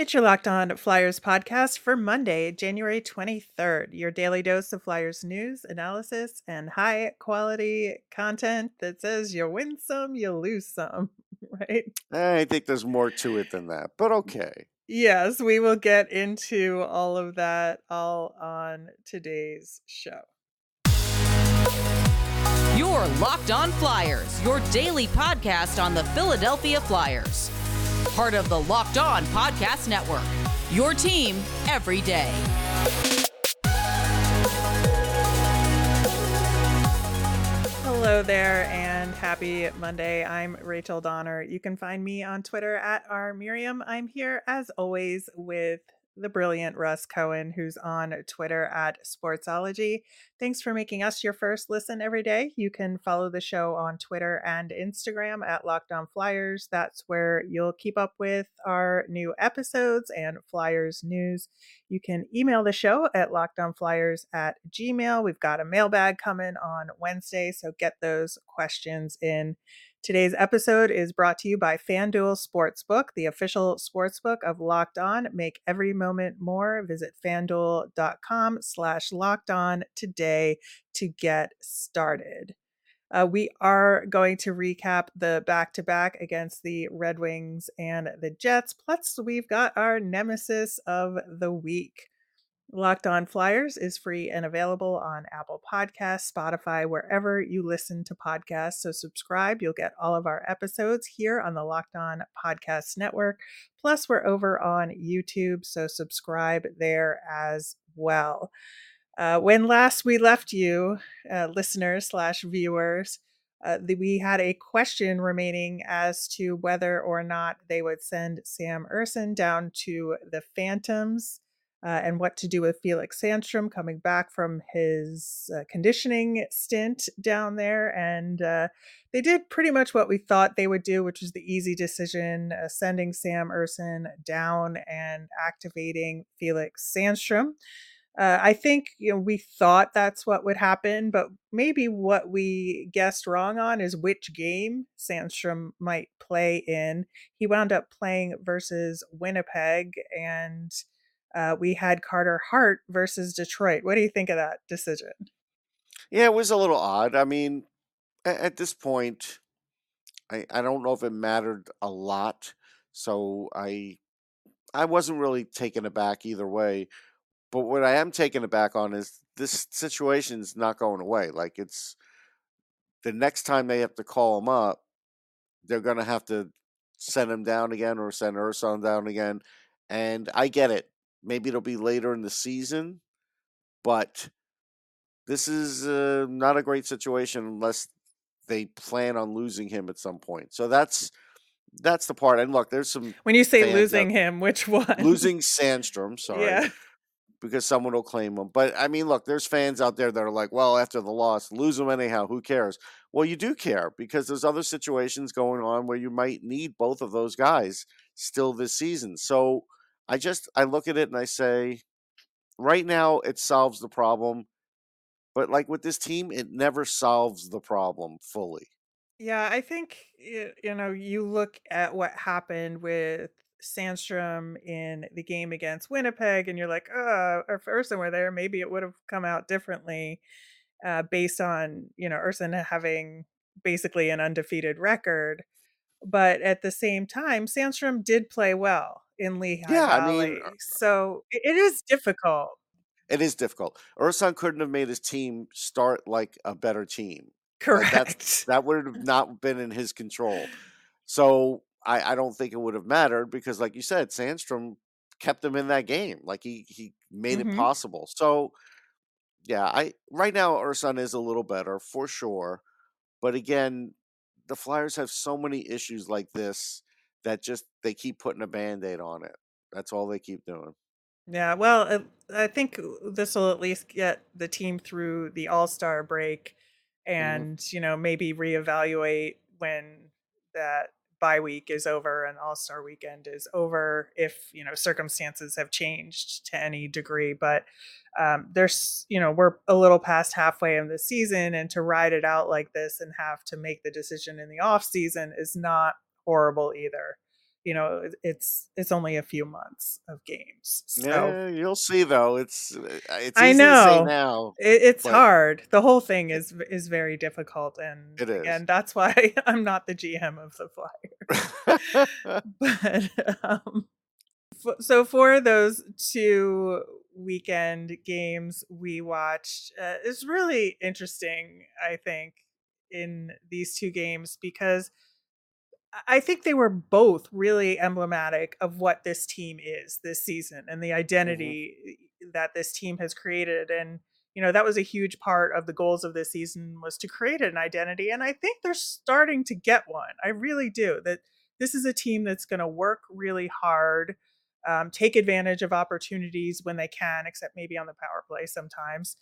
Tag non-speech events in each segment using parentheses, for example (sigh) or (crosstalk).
It's your Locked On Flyers podcast for Monday, January 23rd. Your daily dose of Flyers news, analysis, and high quality content that says you win some, you lose some, (laughs) right? Eh, I think there's more to it than that, but okay. Yes, we will get into all of that all on today's show. Your Locked On Flyers, your daily podcast on the Philadelphia Flyers part of the Locked On Podcast Network. Your team every day. Hello there and happy Monday. I'm Rachel Donner. You can find me on Twitter at R Miriam. I'm here as always with the brilliant Russ Cohen, who's on Twitter at Sportsology. Thanks for making us your first listen every day. You can follow the show on Twitter and Instagram at Locked On Flyers. That's where you'll keep up with our new episodes and Flyers news. You can email the show at lockedonflyers at gmail. We've got a mailbag coming on Wednesday, so get those questions in. Today's episode is brought to you by FanDuel Sportsbook, the official sportsbook of Locked On. Make every moment more. Visit fanduel.com slash locked on today to get started. Uh, we are going to recap the back to back against the Red Wings and the Jets. Plus, we've got our nemesis of the week. Locked On Flyers is free and available on Apple Podcasts, Spotify, wherever you listen to podcasts. So subscribe. You'll get all of our episodes here on the Locked On Podcast Network. Plus, we're over on YouTube. So subscribe there as well. Uh, when last we left you, uh, listeners slash viewers, uh, the, we had a question remaining as to whether or not they would send Sam Ersson down to the Phantoms uh, and what to do with Felix Sandstrom coming back from his uh, conditioning stint down there. And uh, they did pretty much what we thought they would do, which was the easy decision uh, sending Sam Ersson down and activating Felix Sandstrom. Uh, I think you know we thought that's what would happen, but maybe what we guessed wrong on is which game Sandstrom might play in. He wound up playing versus Winnipeg, and uh, we had Carter Hart versus Detroit. What do you think of that decision? Yeah, it was a little odd. I mean, at, this point, I, I don't know if it mattered a lot. So I I wasn't really taken aback either way. But what I am taken aback on is this situation's not going away. Like it's the next time they have to call him up, they're gonna have to send him down again or send Ersson down again. And I get it. Maybe it'll be later in the season, but this is uh, not a great situation unless they plan on losing him at some point. So that's that's the part. And look, there's some when you say losing him, which (laughs) one? Losing Sandstrom, sorry. Yeah. Because someone will claim him. But I mean, look, there's fans out there that are like, well, after the loss, lose him anyhow. Who cares? Well, you do care because there's other situations going on where you might need both of those guys still this season. So I just I look at it and I say, right now it solves the problem, but like with this team, it never solves the problem fully. Yeah, I think you know you look at what happened with Sandstrom in the game against Winnipeg, and you're like, oh, if Ersson were there, maybe it would have come out differently, uh, based on you know Ersson having basically an undefeated record. But at the same time, Sandstrom did play well in Lehigh yeah, Valley. I mean, uh, so it is difficult. It is difficult. Ersson couldn't have made his team start like a better team. Correct. That would have not been in his control. So I, I don't think it would have mattered because, like you said, Sandstrom kept him in that game. Like he he made mm-hmm. it possible. So yeah, I right now Ersson is a little better for sure. But again, the Flyers have so many issues like this that just they keep putting a band-aid on it. That's all they keep doing. Yeah, well, I think this will at least get the team through the All-Star break mm-hmm. and, mm-hmm. you know, maybe reevaluate when that bye week is over and All-Star weekend is over if, you know, circumstances have changed to any degree, but um, there's, you know, we're a little past halfway in the season and to ride it out like this and have to make the decision in the off season is not horrible either. you know it's it's only a few months of games so Yeah, you'll see though. It's uh, it's i easy to say know now, it, it's but hard the whole thing is is very difficult and it is. again that's why (laughs) i'm not the gm of the flyers (laughs) but um f- so for those two weekend games we watched uh, it's really interesting i think in these two games because I think they were both really emblematic of what this team is this season and the hmm identity eh, that this team has created and you know that was a huge part of the goals of this season was to create an identity and I think they're starting to get one. I really do. That this is a team that's going to work really hard, um, take advantage of opportunities when they can, except maybe on the power play sometimes.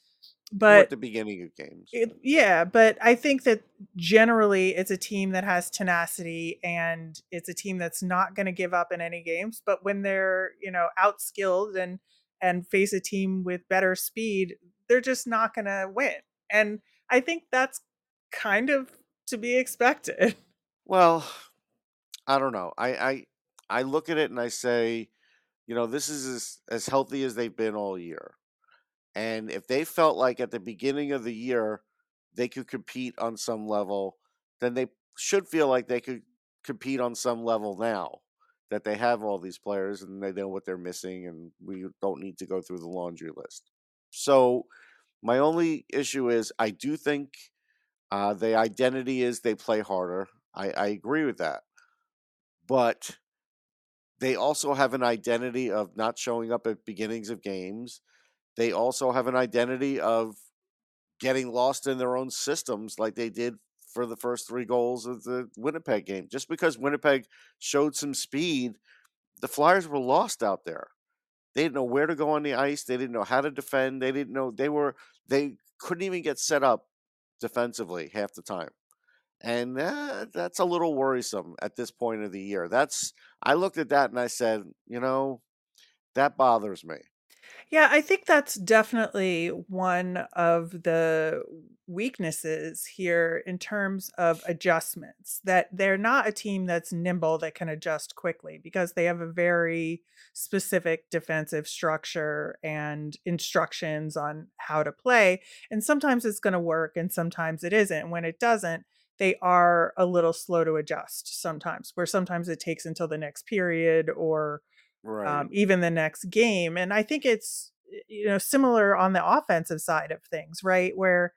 Or at But the beginning of games. it yeah, but I think that generally it's a team that has tenacity and it's a team that's not gonna give up in any games, but when they're, you know, outskilled and and face a team with better speed, they're just not gonna win. And I think that's kind of to be expected. (laughs) Well, I don't know. I I I look at it and I say, you know, this is as, as healthy as they've been all year. And if they felt like at the beginning of the year they could compete on some level, then they should feel like they could compete on some level now that they have all these players and they know what they're missing and we don't need to go through the laundry list. So my only issue is I do think uh, the identity is they play harder. I, I agree with that. But they also have an identity of not showing up at beginnings of games. They also have an identity of getting lost in their own systems like they did for the first three goals of the Winnipeg game. Just because Winnipeg showed some speed, the Flyers were lost out there. They didn't know where to go on the ice. They didn't know how to defend. They didn't know they were they couldn't even get set up defensively half the time. And uh, that's a little worrisome at this point of the year. That's I looked at that and I said, you know, that bothers me. Yeah, I think that's definitely one of the weaknesses here in terms of adjustments, that they're not a team that's nimble that can adjust quickly because they have a very specific defensive structure and instructions on how to play. And sometimes it's going to work and sometimes it isn't. When it doesn't, they are a little slow to adjust sometimes, where sometimes it takes until the next period or um, even the next game. And I think it's you know similar on the offensive side of things, right? Where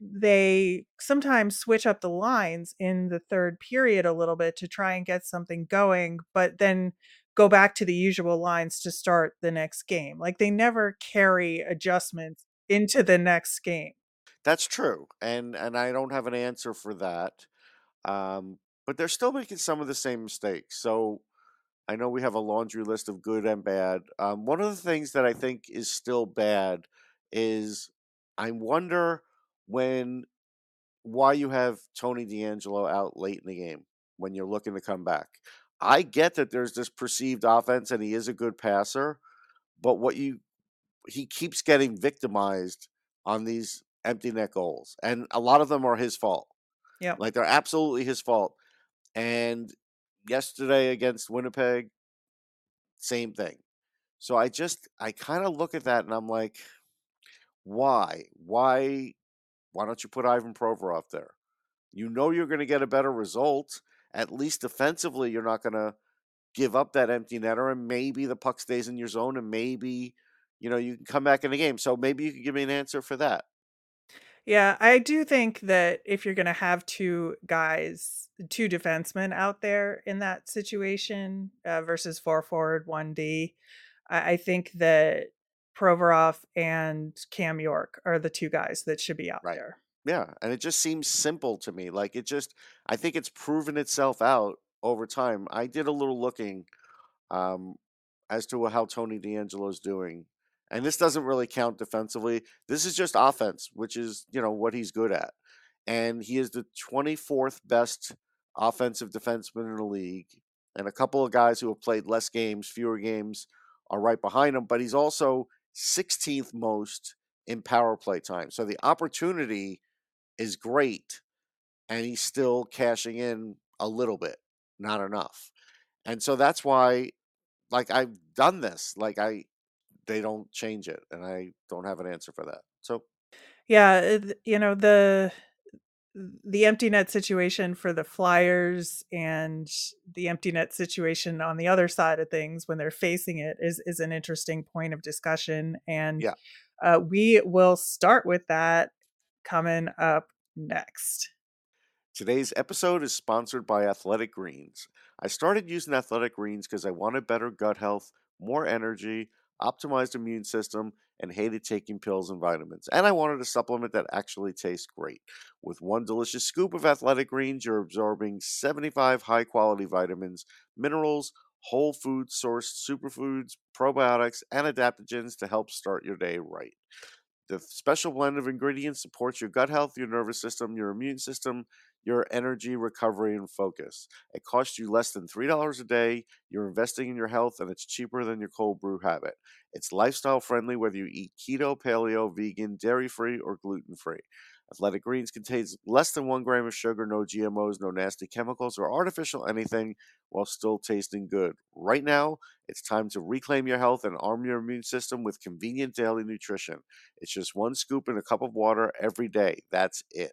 they sometimes switch up the lines in the third period a little bit to try and get something going, but then go back to the usual lines to start the next game. Like they never carry adjustments into the next game. That's true. And and I don't have an answer for that. Um, but they're still making some of the same mistakes. So I know we have a laundry list of good and bad. Um, one of the things that I think is still bad is I wonder when why you have Tony DeAngelo out late in the game when you're looking to come back. I get that there's this perceived offense and he is a good passer, but what you he keeps getting victimized on these empty net goals, and a lot of them are his fault. Yeah, Like they're absolutely his fault. And yesterday against Winnipeg, same thing. So I just I kind of look at that and I'm like, why? Why why don't you put Ivan Provorov there? You know you're going to get a better result. At least defensively, you're not going to give up that empty netter, and maybe the puck stays in your zone, and maybe you know you can come back in the game. So maybe you can give me an answer for that. Yeah, I do think that if you're gonna have 2 guys 2 defensemen out there in that situation, uh, versus 4 forward, 1 D, I I think that Provorov and Cam York are the 2 guys that should be out Right. there. Yeah, and it just seems simple to me. Like it just, I think it's proven itself out over time. I did a little looking um, as to how Tony DeAngelo's doing, and this doesn't really count defensively. This is just offense, which is you know what he's good at, and he is the 24th best offensive defenseman in the league, and a couple of guys who have played less games, fewer games, are right behind him. But he's also 16th most in power play time. So the opportunity is great, and he's still cashing in a little bit, not enough. And so that's why like I've done this. Like I they don't change it and I don't have an answer for that. So Yeah, you know, the the empty net situation for the Flyers and the empty net situation on the other side of things when they're facing it is is an interesting point of discussion and yeah. uh, we will start with that coming up next. Today's episode is sponsored by Athletic Greens. I started using Athletic Greens because I wanted better gut health, more energy, optimized immune system, and hated taking pills and vitamins. And I wanted a supplement that actually tastes great. With one delicious scoop of Athletic Greens, you're absorbing 75 high quality vitamins, minerals, whole food sourced superfoods, probiotics, and adaptogens to help start your day right. The special blend of ingredients supports your gut health, your nervous system, your immune system, your energy, recovery, and focus. It costs you less than $3 a day. You're investing in your health, and it's cheaper than your cold brew habit. It's lifestyle friendly whether you eat keto, paleo, vegan, dairy free, or gluten free. Athletic Greens contains less than one gram of sugar, no GMOs, no nasty chemicals, or artificial anything while still tasting good. Right now, it's time to reclaim your health and arm your immune system with convenient daily nutrition. It's just one scoop in a cup of water every day. That's it.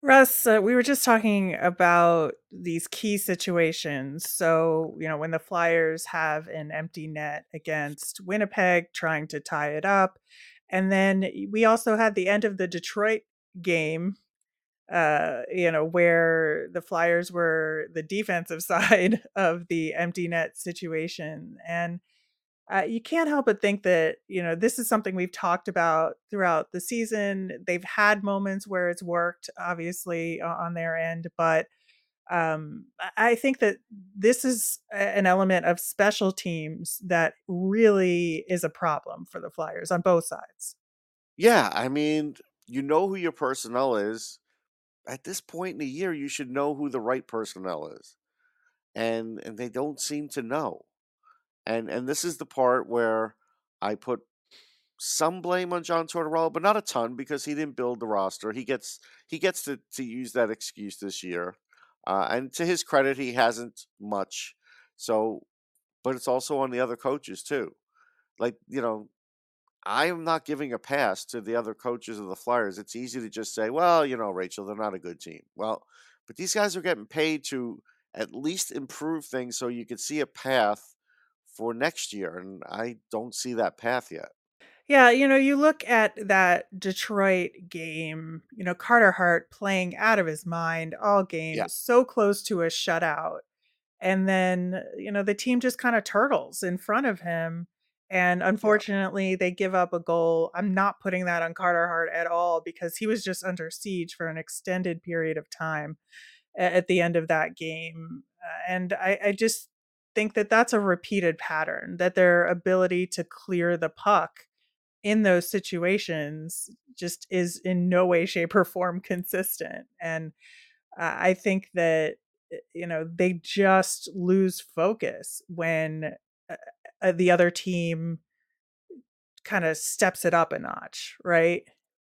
Russ, uh, we were just talking about these key situations. So, you know, when the Flyers have an empty net against Winnipeg trying to tie it up. And then we also had the end of the Detroit game, uh, you know, where the Flyers were the defensive (laughs) side of the empty net situation. And uh, you can't help but think that you know this is something we've talked about throughout the season. They've had moments where it's worked, obviously on their end, but um, I think that this is an element of special teams that really is a problem for the Flyers on both sides. Yeah, I mean, you know who your personnel is. At this point in the year, you should know who the right personnel is, and and they don't seem to know and and this is the part where I put some blame on John Tortorella, but not a ton because he didn't build the roster. He gets he gets to to use that excuse this year, uh, and to his credit, he hasn't much. So, but it's also on the other coaches too. Like you know, I am not giving a pass to the other coaches of the Flyers. It's easy to just say, well, you know, Rachel, they're not a good team. Well, but these guys are getting paid to at least improve things so you can see a path for next year, and I don't see that path yet. Yeah, you know, you look at that Detroit game, you know, Carter Hart playing out of his mind all game, Yeah. so close to a shutout. And then, you know, the team just kind of turtles in front of him. And Yeah. unfortunately, they give up a goal. I'm not putting that on Carter Hart at all because he was just under siege for an extended period of time at the end of that game. Uh, and I, I just think that that's a repeated pattern that their ability to clear the puck in those situations just is in no way shape or form consistent and uh, i think that uh, you know they just lose focus when uh, the other team kind of steps it up a notch right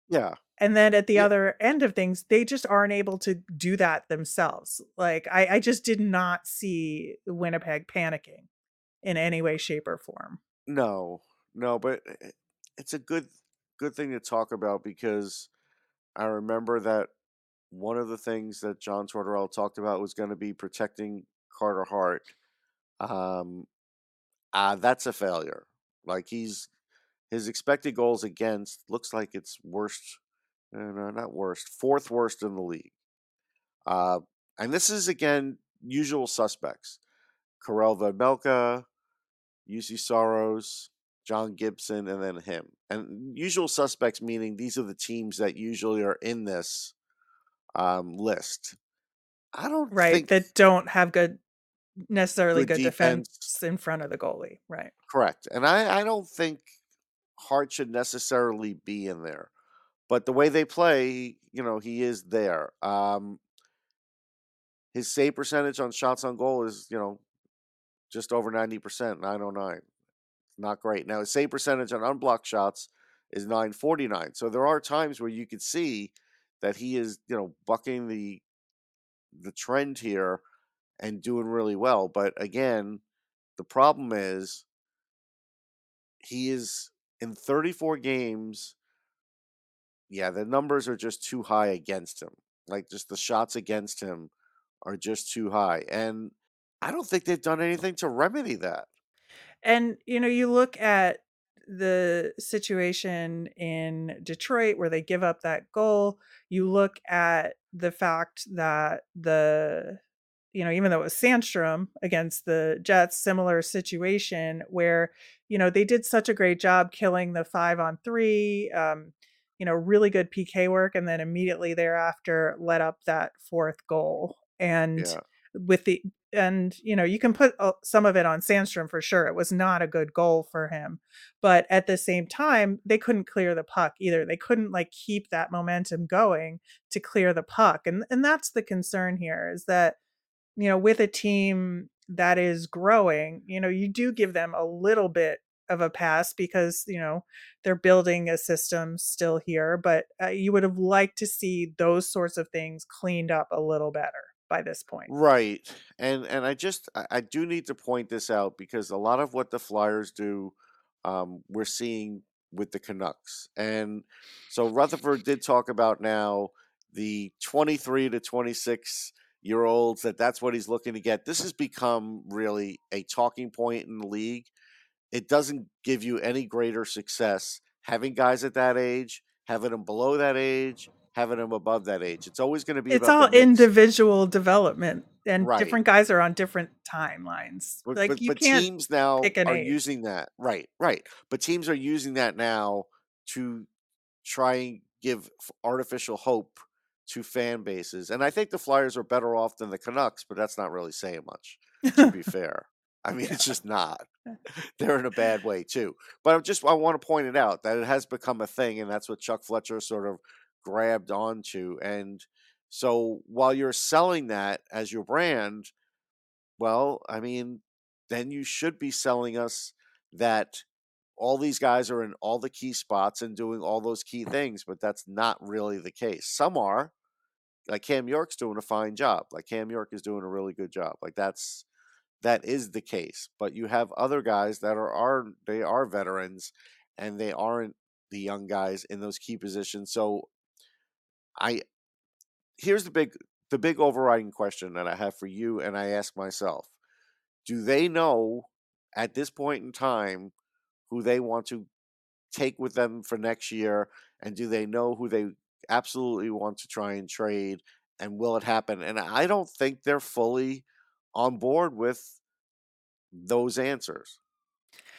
Yeah. And then at the Yeah. other end of things they just aren't able to do that themselves like i, I just did not see winnipeg panicking in any way shape or form No, no, but i- i- it's a good good thing to talk about because I remember that one of the things that John Tortorella talked about was going to be protecting Carter Hart. Um, uh, that's a failure. Like he's his expected goals against looks like it's worst, no, not worst, fourth worst in the league. Uh, and this is again usual suspects: Karel Vejmelka, Juuse Saros, John Gibson, and then him. And usual suspects meaning these are the teams that usually are in this um, list. I don't right that don't have good necessarily good good defense. defense in front of the goalie, right? Correct. And I, I don't think Hart should necessarily be in there. But the way they play, you know, he is there. Um, his save percentage on shots on goal is, you know, just over 90%, 909. Not great. Now, his save percentage on unblocked shots is 949. So there are times where you could see that he is, you know, bucking the the trend here and doing really well. But again, the problem is he is in 34 games. Yeah, the numbers are just too high against him. Like just the shots against him are just too high. And I don't think they've done anything to remedy that. And you know, you look at the situation in Detroit where they give up that goal, you look at the fact that the you know, even though it was Sandstrom against the Jets, similar situation where, you know, they did such a great job killing the five on three, um, you know, really good PK work, and then immediately thereafter let up that fourth goal. And Yeah. with the and you know you can put some of it on Sandstrom for sure. It was not a good goal for him, but at the same time they couldn't clear the puck either. They couldn't like keep that momentum going to clear the puck, and and that's the concern here is that you know with a team that is growing, you know you do give them a little bit of a pass because you know they're building a system still here, but uh, you would have liked to see those sorts of things cleaned up a little better by this point. Right. And and I just I, I do need to point this out because a lot of what the Flyers do, um, we're seeing with the Canucks. And so Rutherford did talk about now the 23 to 26 year olds that that's what he's looking to get. This has become really a talking point in the league. It doesn't give you any greater success having guys at that age, having them below that age, having them above that age. It's always going to be It's all individual development, and Right. different guys are on different timelines. But, Like but, you but can't teams now are age. using that. Right, right. But teams are using that now to try and give artificial hope to fan bases. And I think the Flyers are better off than the Canucks, but that's not really saying much, to be (laughs) fair. I mean, it's just not. (laughs) They're in a bad way too. But I just I want to point it out that it has become a thing, and that's what Chuck Fletcher sort of grabbed onto. And so while you're selling that as your brand, well, I mean, then you should be selling us that all these guys are in all the key spots and doing all those key things, but that's not really the case. Some are, like Cam York's doing a fine job. Like Cam York is doing a really good job. Like that's that is the case. But you have other guys that are are they are veterans and they aren't the young guys in those key positions. So I here's the big the big overriding question that I have for you and I ask myself. Do they know at this point in time who they want to take with them for next year and do they know who they absolutely want to try and trade and will it happen? And I don't think they're fully on board with those answers.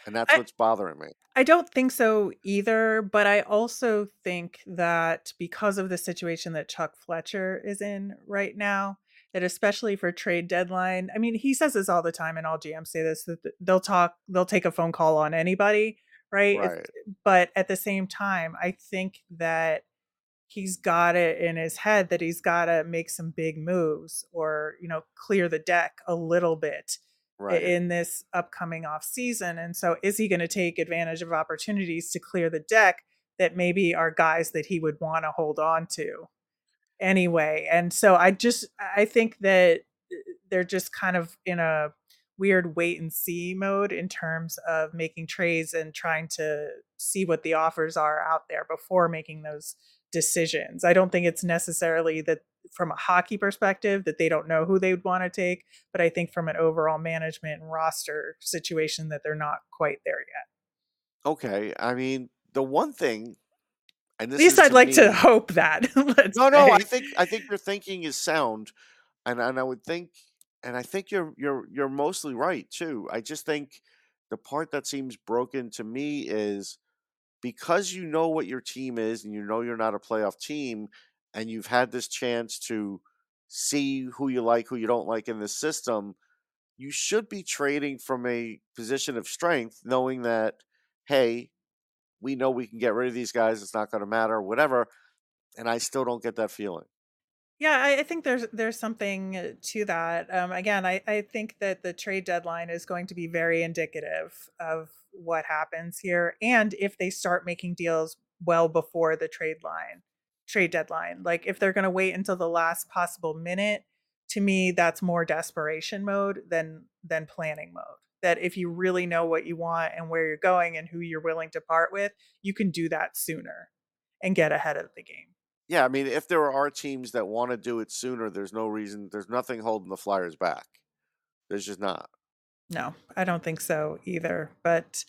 And that's I, what's bothering me. I don't think so either, but I also think that because of the situation that Chuck Fletcher is in right now, that especially for trade deadline, I mean, he says this all the time, and all GMs say this that they'll talk, they'll take a phone call on anybody, right? If- Right. but at the same time, I think that he's got it in his head that he's got to make some big moves or, you know, clear the deck a little bit Right. in this upcoming off season. And so is he going to take advantage of opportunities to clear the deck that maybe are guys that he would want to hold on to anyway? And so I just I think that uh, they're just kind of in a weird wait and see mode in terms of making trades and trying to see what the offers are out there before making those decisions. I don't think it's necessarily that from a hockey perspective that they don't know who they would want to take, but I think from an overall management and roster situation that they're not quite there yet. Okay. I mean, the one thing and At least I'd like to (laughs) hope that. (laughs) No, no, I think I think your thinking is sound, and and I would think, and I think you're you're you're mostly right too. I just think the part that seems broken to me is because you know what your team is, and you know you're not a playoff team, and you've had this chance to see who you like, who you don't like in this system. you should be trading from a position of strength, knowing that, hey, we know we can get rid of these guys. It's not going to matter, whatever. And I still don't get that feeling. Yeah, I, I think there's there's something uh, to that. Um, again, I, I think that the trade deadline is going to be very indicative of what happens here, and if they start making deals well before the trade line, trade deadline, like if they're going to wait until the last possible minute, to me that's more desperation mode than than planning mode. That if you really know what you want and where you're going and who you're willing to part with, you can do that sooner and get ahead of the game. Yeah, I mean, if there are teams that want to do it sooner, there's no reason, there's nothing holding the Flyers back. There's just not. No, I don't think so either. But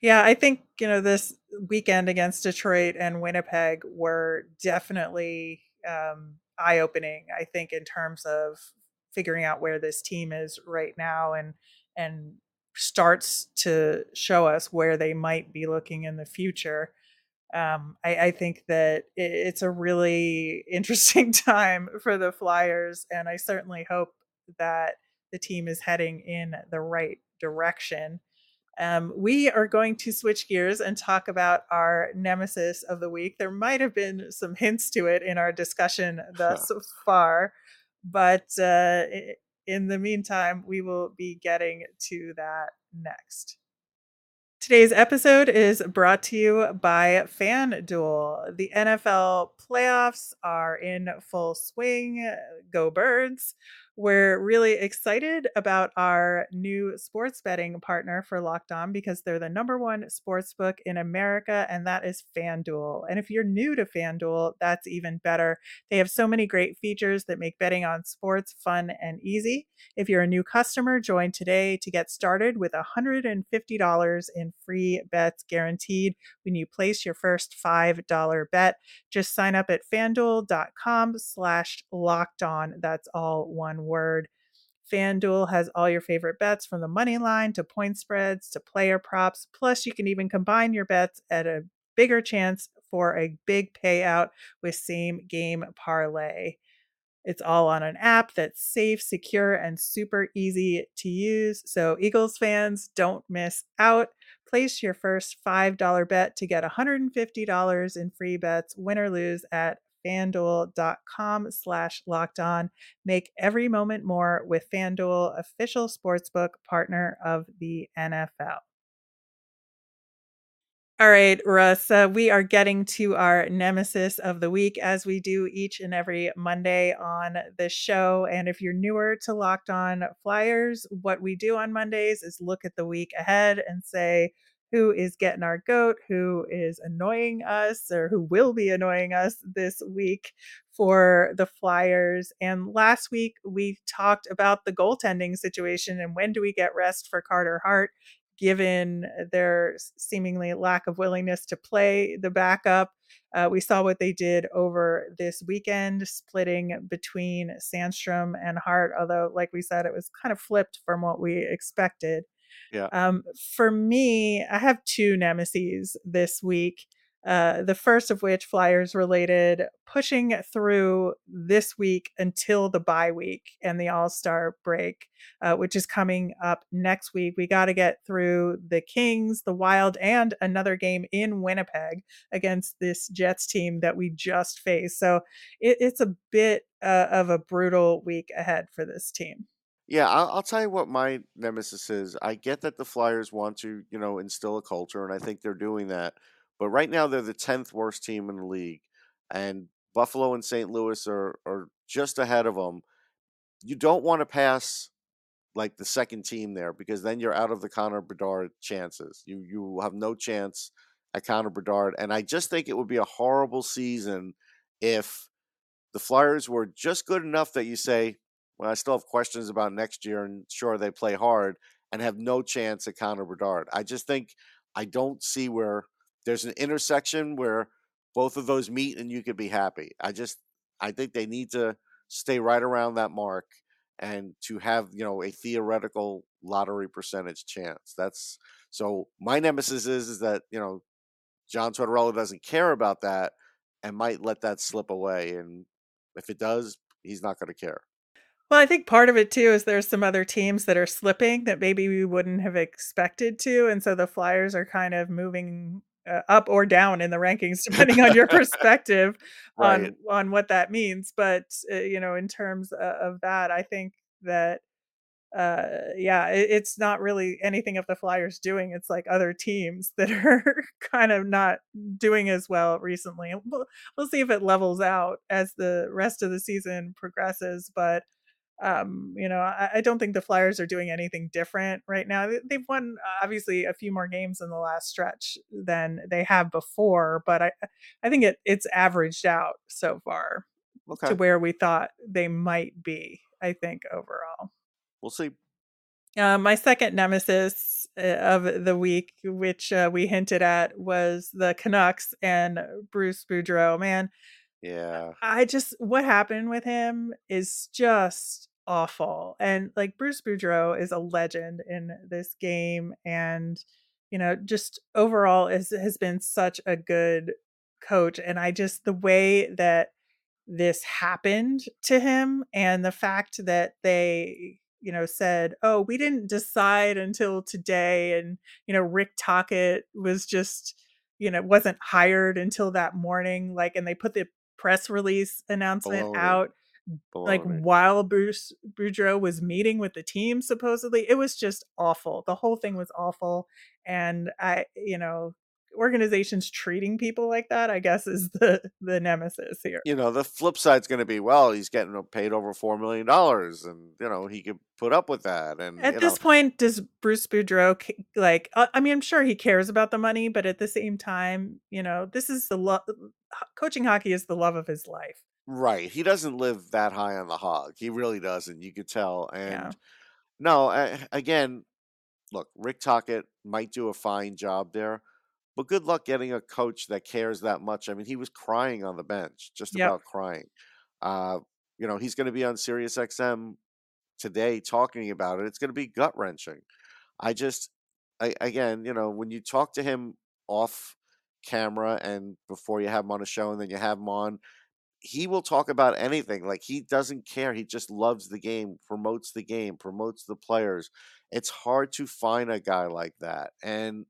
yeah, I think, you know, this weekend against Detroit and Winnipeg were definitely um, eye opening, I think, in terms of figuring out where this team is right now and, and, starts to show us where they might be looking in the future um, I, I, think that it's a really (laughs) interesting time for the Flyers, and I certainly hope that the team is heading in the right direction. Um, we are going to switch gears and talk about our nemesis of the week. There might have been some hints to it in our discussion thus far, but uh, in the meantime, we will be getting to that next. Today's episode is brought to you by FanDuel. The NFL playoffs are in full swing. Go Birds. We're really excited about our new sports betting partner for Locked On because they're the number one sports book in America, and that is FanDuel. And if you're new to FanDuel, that's even better. They have so many great features that make betting on sports fun and easy. If you're a new customer, join today to get started with $150 in free bets guaranteed when you place your first $5 bet. Just sign up at fanduel.com slash locked on. That's all one word. FanDuel has all your favorite bets from the money line to point spreads to player props. Plus, you can even combine your bets at a bigger chance for a big payout with same game parlay. It's all on an app that's safe, secure, and super easy to use. So, Eagles fans, don't miss out. Place your first $5 bet to get $150 in free bets, win or lose, at fanduel.com slash locked on. Make every moment more with FanDuel, official sportsbook partner of the NFL. All right, Russ, uh, we are getting to our nemesis of the week as we do each and every Monday on the show. And if you're newer to Locked On Flyers, what we do on Mondays is look at the week ahead and say, who is getting our goat, who is annoying us, or who will be annoying us this week for the Flyers. And last week we talked about the goaltending situation and when do we get rest for Carter Hart, given their seemingly lack of willingness to play the backup. Uh, we saw what they did over this weekend, splitting between Sandstrom and Hart, although, like we said, it was kind of flipped from what we expected. Yeah. Um, for me, I have two nemesis this week. Uh, the first of which Flyers related, pushing through this week until the bye week and the All Star break, uh, which is coming up next week. We got to get through the Kings, the Wild, and another game in Winnipeg against this Jets team that we just faced. So it, it's a bit uh, of a brutal week ahead for this team. Yeah, I'll, I'll tell you what my nemesis is. I get that the Flyers want to, you know, instill a culture, and I think they're doing that. But right now, they're the tenth worst team in the league, and Buffalo and St. Louis are are just ahead of them. You don't want to pass like the second team there because then you're out of the Connor Bedard chances. You you have no chance at Connor Bedard, and I just think it would be a horrible season if the Flyers were just good enough that you say, when I still have questions about next year and sure they play hard and have no chance at Connor Bedard. I just think I don't see where there's an intersection where both of those meet and you could be happy. I just I think they need to stay right around that mark and to have, you know, a theoretical lottery percentage chance. That's so my nemesis is is that, you know, John Tortorella doesn't care about that and might let that slip away and if it does, he's not going to care. Well, I think part of it too is there's some other teams that are slipping that maybe we wouldn't have expected to, and so the Flyers are kind of moving uh, up or down in the rankings (laughs) depending on your perspective Right. on on what that means. But uh, you know, in terms of, of that, I think that uh yeah it, it's not really anything of the flyers doing it's like other teams that are (laughs) kind of not doing as well recently we'll, we'll see if it levels out as the rest of the season progresses but um you know I, I don't think the flyers are doing anything different right now They- they've won uh, obviously a few more games in the last stretch than they have before but i i think it it's averaged out so far Okay. to where we thought they might be i think overall We'll see. uh, my second nemesis uh, of the week, which uh, we hinted at, was the Canucks and Bruce Boudreau. Man, Yeah. I just what happened with him is just awful. And like Bruce Boudreau is a legend in this game, and you know, just overall is has been such a good coach. And I just the way that this happened to him and the fact that they you know said oh we didn't decide until today and you know rick tocchet was just you know wasn't hired until that morning like and they put the press release announcement Baloney. out like while Bruce Boudreau was meeting with the team supposedly it was just awful the whole thing was awful and i you know organizations treating people like that i guess is the the nemesis here you know, the flip side's going to be, well, he's getting paid over four million dollars, and you know he could put up with that. And At this know, point, does Bruce Boudreau like? Uh, I mean, I'm sure he cares about the money, but at the same time, you know, this is the love. Coaching hockey is the love of his life. right? He doesn't live that high on the hog. He really doesn't. You could tell. And Yeah. no, a- again, look, Rick Tocchet might do a fine job there, but good luck getting a coach that cares that much. I mean, he was crying on the bench, just Yep. about crying. Uh, you know, he's going to be on Sirius XM today talking about it. It's going to be gut wrenching. I just, I, again, you know, when you talk to him off camera and before you have him on a show and then you have him on, he will talk about anything. Like he doesn't care. He just loves the game, promotes the game, promotes the players. It's hard to find a guy like that. And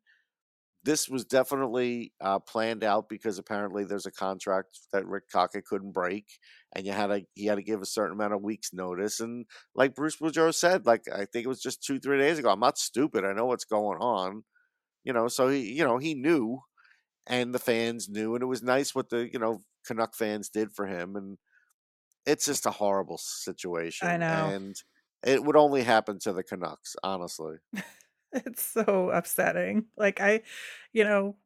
this was definitely uh, planned out because apparently there's a contract that Rick Tocchet couldn't break, and you had to he had to give a certain amount of weeks notice. And like Bruce Boudreau said, like I think it was just two three days ago, I'm not stupid. I know what's going on, you know. So he you know he knew, and the fans knew, and it was nice what the you know Canuck fans did for him, and it's just a horrible situation. I know. and it would only happen to the Canucks, honestly. It's so upsetting. Like I, you know,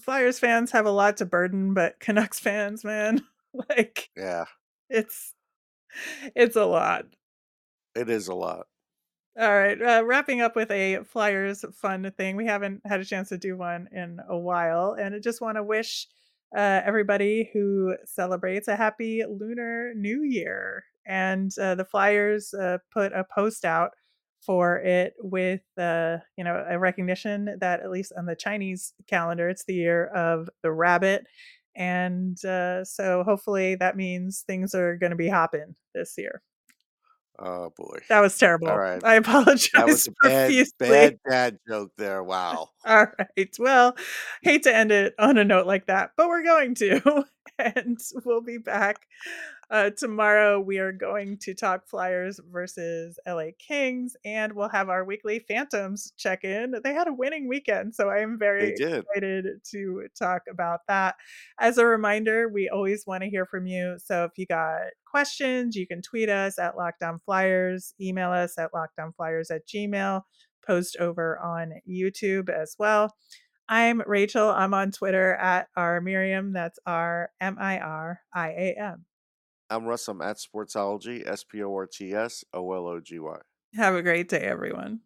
Flyers fans have a lot to burden, but Canucks fans, man, (laughs) like Yeah, it's it's a lot. it is a lot. All right, uh, wrapping up with a Flyers fun thing. We haven't had a chance to do one in a while, and I just want to wish uh, everybody who celebrates a happy Lunar New Year. And uh, the Flyers uh, put a post out for it with, uh, you know, a recognition that at least on the Chinese calendar, it's the year of the rabbit. And uh, so hopefully that means things are going to be hopping this year. Oh boy. That was terrible. All right. I apologize (laughs) That was a bad, bad dad joke there. Wow. (laughs) All right. Well, hate to end it on a note like that, but we're going to. (laughs) and (laughs) we'll be back uh, tomorrow. We are going to talk Flyers versus LA Kings, and we'll have our weekly Phantoms check in. They had a winning weekend, so I am very excited to talk about that. As a reminder, we always want to hear from you. So if you got questions, you can tweet us at Locked On Flyers, email us at lockedonflyers at gmail, post over on YouTube as well. I'm Rachel. I'm on Twitter at R Miriam. That's R M I R I A M. I'm Russ. I'm at Sportsology, S P O R T S O L O G Y. Have a great day, everyone.